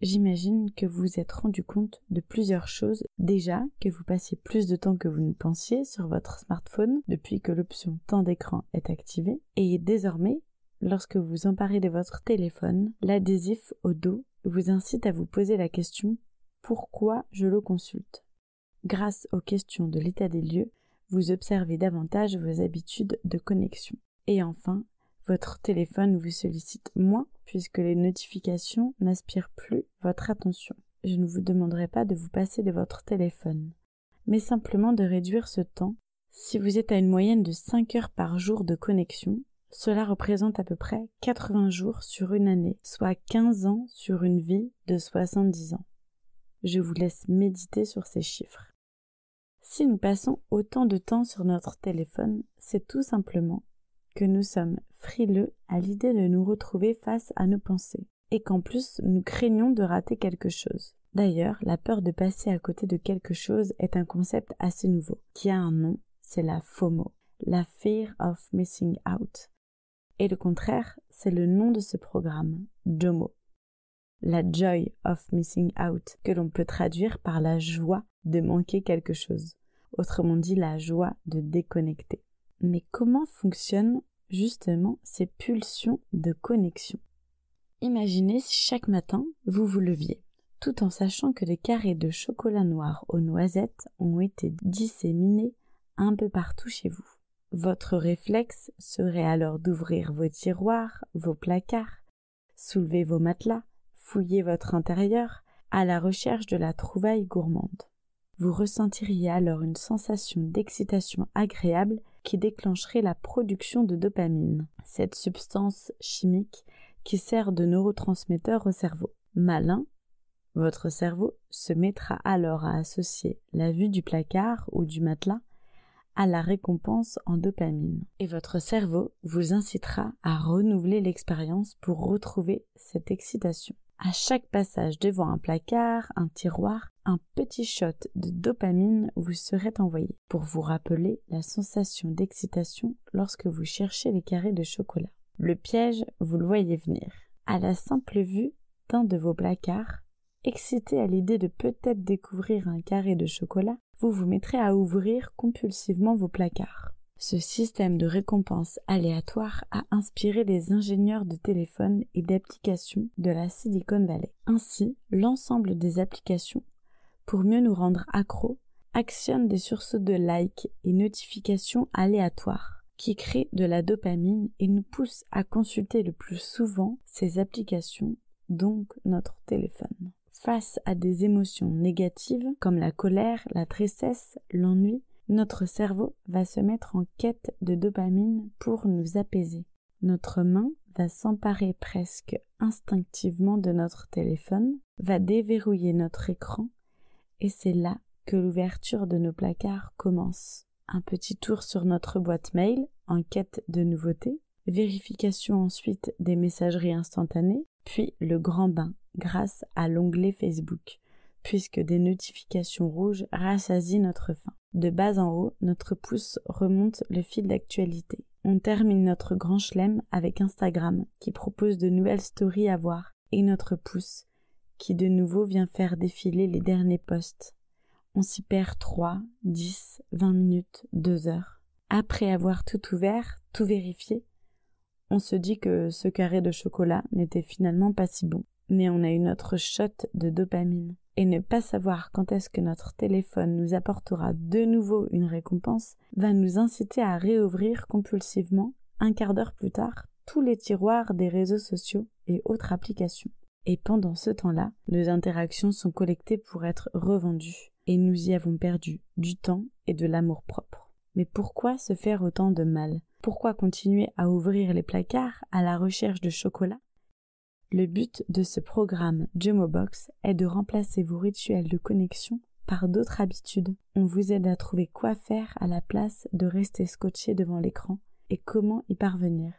J'imagine que vous vous êtes rendu compte de plusieurs choses. Déjà, que vous passiez plus de temps que vous ne pensiez sur votre smartphone depuis que l'option temps d'écran est activée. Et désormais, lorsque vous emparez de votre téléphone, l'adhésif au dos vous incite à vous poser la question pourquoi je le consulte? Grâce aux questions de l'état des lieux, vous observez davantage vos habitudes de connexion. Et enfin, votre téléphone vous sollicite moins puisque les notifications n'aspirent plus votre attention. Je ne vous demanderai pas de vous passer de votre téléphone, mais simplement de réduire ce temps. Si vous êtes à une moyenne de 5 heures par jour de connexion, cela représente à peu près 80 jours sur une année, soit 15 ans sur une vie de 70 ans. Je vous laisse méditer sur ces chiffres. Si nous passons autant de temps sur notre téléphone, c'est tout simplement que nous sommes frileux à l'idée de nous retrouver face à nos pensées, et qu'en plus nous craignons de rater quelque chose. D'ailleurs, la peur de passer à côté de quelque chose est un concept assez nouveau, qui a un nom, c'est la FOMO, la Fear of Missing Out. Et le contraire, c'est le nom de ce programme, JOMO, la Joy of Missing Out, que l'on peut traduire par la joie de manquer quelque chose, autrement dit la joie de déconnecter. Mais comment fonctionnent justement ces pulsions de connexion? Imaginez si chaque matin vous vous leviez, tout en sachant que des carrés de chocolat noir aux noisettes ont été disséminés un peu partout chez vous. Votre réflexe serait alors d'ouvrir vos tiroirs, vos placards, soulever vos matelas, fouiller votre intérieur à la recherche de la trouvaille gourmande. Vous ressentiriez alors une sensation d'excitation agréable qui déclencherait la production de dopamine, cette substance chimique qui sert de neurotransmetteur au cerveau. Malin, votre cerveau se mettra alors à associer la vue du placard ou du matelas à la récompense en dopamine. Et votre cerveau vous incitera à renouveler l'expérience pour retrouver cette excitation. À chaque passage devant un placard, un tiroir, un petit shot de dopamine vous serait envoyé pour vous rappeler la sensation d'excitation lorsque vous cherchez les carrés de chocolat. Le piège, vous le voyez venir. À la simple vue d'un de vos placards, excité à l'idée de peut-être découvrir un carré de chocolat, vous vous mettrez à ouvrir compulsivement vos placards. Ce système de récompense aléatoire a inspiré les ingénieurs de téléphones et d'applications de la Silicon Valley. Ainsi, l'ensemble des applications, pour mieux nous rendre accros, actionnent des sursauts de likes et notifications aléatoires qui créent de la dopamine et nous poussent à consulter le plus souvent ces applications, donc notre téléphone. Face à des émotions négatives comme la colère, la tristesse, l'ennui, notre cerveau va se mettre en quête de dopamine pour nous apaiser. Notre main va s'emparer presque instinctivement de notre téléphone, va déverrouiller notre écran, et c'est là que l'ouverture de nos placards commence. Un petit tour sur notre boîte mail en quête de nouveautés, vérification ensuite des messageries instantanées, puis le grand bain grâce à l'onglet Facebook, puisque des notifications rouges rassasient notre faim. De bas en haut, notre pouce remonte le fil d'actualité. On termine notre grand chelem avec Instagram qui propose de nouvelles stories à voir et notre pouce qui de nouveau vient faire défiler les derniers posts. On s'y perd 3, 10, 20 minutes, 2 heures. Après avoir tout ouvert, tout vérifié, on se dit que ce carré de chocolat n'était finalement pas si bon. Mais on a eu notre shot de dopamine et ne pas savoir quand est-ce que notre téléphone nous apportera de nouveau une récompense va nous inciter à réouvrir compulsivement, un quart d'heure plus tard, tous les tiroirs des réseaux sociaux et autres applications. Et pendant ce temps-là, nos interactions sont collectées pour être revendues, et nous y avons perdu du temps et de l'amour propre. Mais pourquoi se faire autant de mal? Pourquoi continuer à ouvrir les placards à la recherche de chocolat? Le but de ce programme Box est de remplacer vos rituels de connexion par d'autres habitudes. On vous aide à trouver quoi faire à la place de rester scotché devant l'écran et comment y parvenir.